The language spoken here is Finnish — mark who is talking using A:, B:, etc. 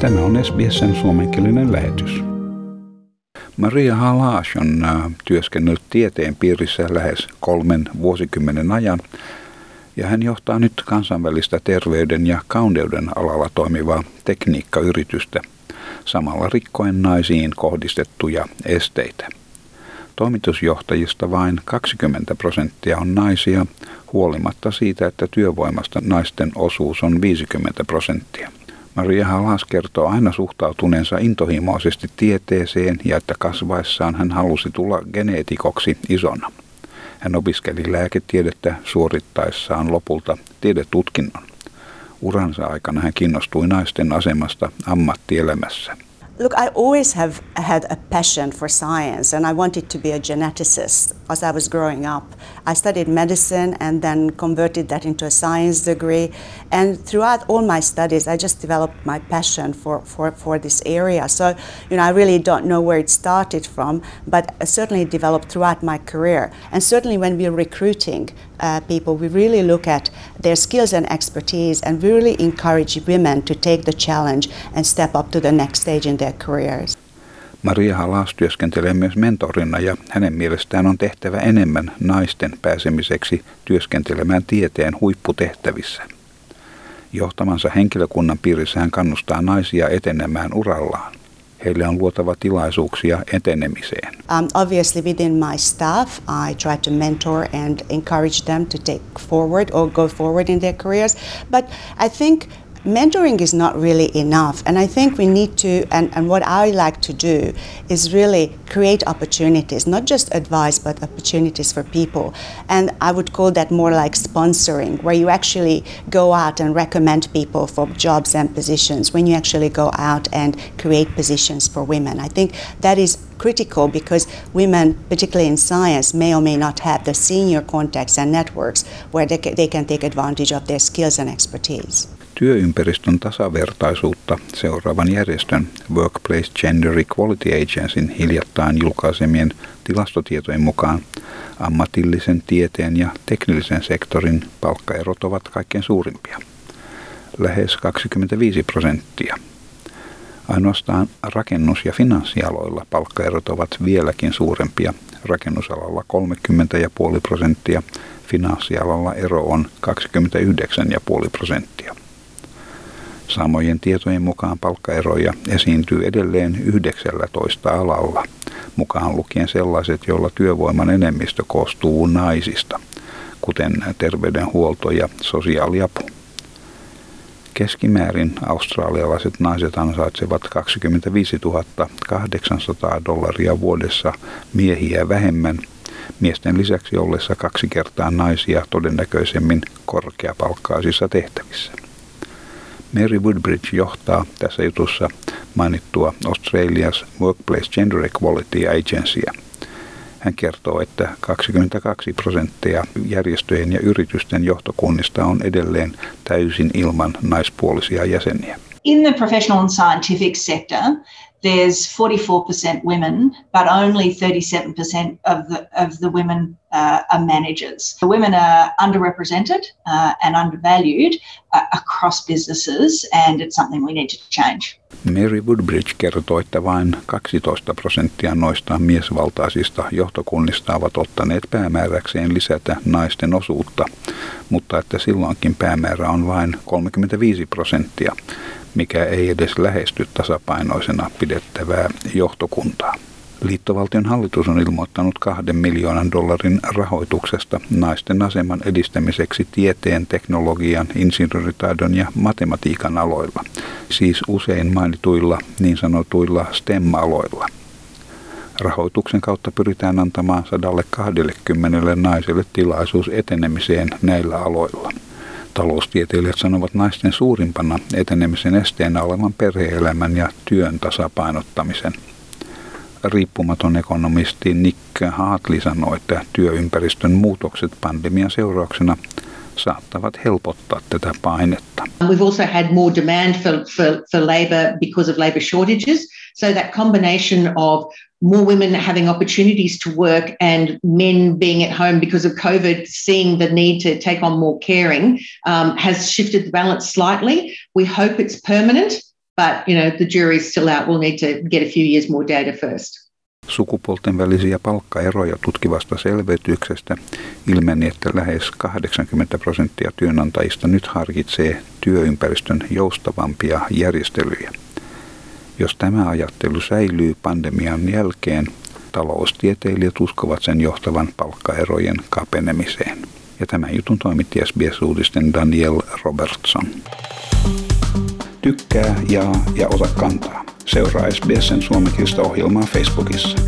A: Tämä on SBSn suomenkielinen lähetys. Maria Halash on työskennellyt tieteen piirissä lähes kolmen vuosikymmenen ajan ja hän johtaa nyt kansainvälistä terveyden ja kauneuden alalla toimivaa tekniikkayritystä, samalla rikkoen naisiin kohdistettuja esteitä. Toimitusjohtajista vain 20 prosenttia on naisia, huolimatta siitä, että työvoimasta naisten osuus on 50 prosenttia. Maria Halas kertoo aina suhtautuneensa intohimoisesti tieteeseen ja että kasvaessaan hän halusi tulla geneetikoksi isona. Hän opiskeli lääketiedettä suorittaessaan lopulta tiedetutkinnon. Uransa aikana hän kiinnostui naisten asemasta ammattielämässä.
B: Look, I always have had a passion for science, and I wanted to be a geneticist as I was growing up. I studied medicine and then converted that into a science degree. And throughout all my studies, I just developed my passion for, for, for this area. So, you know, I really don't know where it started from, but certainly developed throughout my career. And certainly when we're recruiting uh, people, we really look at their skills and expertise and we really encourage women to take the challenge and step up to the next stage in their careers.
A: Maria Halas työskentelee myös mentorina ja hänen mielestään on tehtävä enemmän naisten pääsemiseksi työskentelemään tieteen huipputehtävissä. Johtamansa henkilökunnan piirissä hän kannustaa naisia etenemään urallaan. Heille on luotava tilaisuuksia etenemiseen.
B: Um, obviously within my staff, I try to mentor and encourage them to take forward or go forward in their careers. But I think mentoring is not really enough. And I think we need to, and, and what I like to do is really create opportunities, not just advice, but opportunities for people. And I would call that more like sponsoring, where you actually go out and recommend people for jobs and positions, when you actually go out and create positions for women. I think that is critical because women, particularly in science, may or may not have the senior contacts and networks where they, they can take advantage of their skills and expertise.
A: Työympäristön tasavertaisuutta seuraavan järjestön Workplace Gender Equality Agencyn hiljattain julkaisemien tilastotietojen mukaan ammatillisen tieteen ja teknillisen sektorin palkkaerot ovat kaikkein suurimpia. Lähes 25 prosenttia. Ainoastaan rakennus- ja finanssialoilla palkkaerot ovat vieläkin suurempia. Rakennusalalla 30,5 prosenttia, finanssialalla ero on 29,5 prosenttia. Samojen tietojen mukaan palkkaeroja esiintyy edelleen 19 alalla, mukaan lukien sellaiset, joilla työvoiman enemmistö koostuu naisista, kuten terveydenhuolto ja sosiaaliapu. Keskimäärin australialaiset naiset ansaitsevat 25 800 dollaria vuodessa miehiä vähemmän, miesten lisäksi ollessa kaksi kertaa naisia todennäköisemmin korkeapalkkaisissa tehtävissä. Mary Woodbridge johtaa tässä jutussa mainittua Australia's Workplace Gender Equality Agencya. Hän kertoo, että 22 prosenttia järjestöjen ja yritysten johtokunnista on edelleen täysin ilman naispuolisia jäseniä.
C: In the professional and scientific sector, there's 44% women, but only 37% of the, of the women uh, are managers. The women are underrepresented uh, and undervalued uh, across businesses, and it's something we need to change.
A: Mary Woodbridge kertoo, että vain 12 prosenttia noista miesvaltaisista johtokunnista ovat ottaneet päämääräkseen lisätä naisten osuutta, mutta että silloinkin päämäärä on vain 35 prosenttia, mikä ei edes lähesty tasapainoisena pidettävää johtokuntaa. Liittovaltion hallitus on ilmoittanut kahden miljoonan dollarin rahoituksesta naisten aseman edistämiseksi tieteen, teknologian, insinööritaidon ja matematiikan aloilla, siis usein mainituilla niin sanotuilla STEM-aloilla. Rahoituksen kautta pyritään antamaan 120 naiselle tilaisuus etenemiseen näillä aloilla. Taloustieteilijät sanovat naisten suurimpana etenemisen esteenä olevan perheelämän ja työn tasapainottamisen. Riippumaton ekonomisti Nick Hartley sanoi, että työympäristön muutokset pandemian seurauksena saattavat helpottaa tätä painetta.
D: We've also had more demand for, for, for labour because of labour shortages. So that combination of more women having opportunities to work and men being at home because of COVID, seeing the need to take on more caring, um, has shifted the balance slightly. We hope it's permanent. but you know the jury's still out. We'll need to get a few years more data first.
A: Sukupuolten välisiä palkkaeroja tutkivasta selvityksestä ilmeni, että lähes 80 prosenttia työnantajista nyt harkitsee työympäristön joustavampia järjestelyjä. Jos tämä ajattelu säilyy pandemian jälkeen, taloustieteilijät uskovat sen johtavan palkkaerojen kapenemiseen. Ja tämän jutun toimitti SBS-uutisten Daniel Robertson. Tykkää, jaa ja ota kantaa. Seuraa SBSn suomenkielistä ohjelmaa Facebookissa.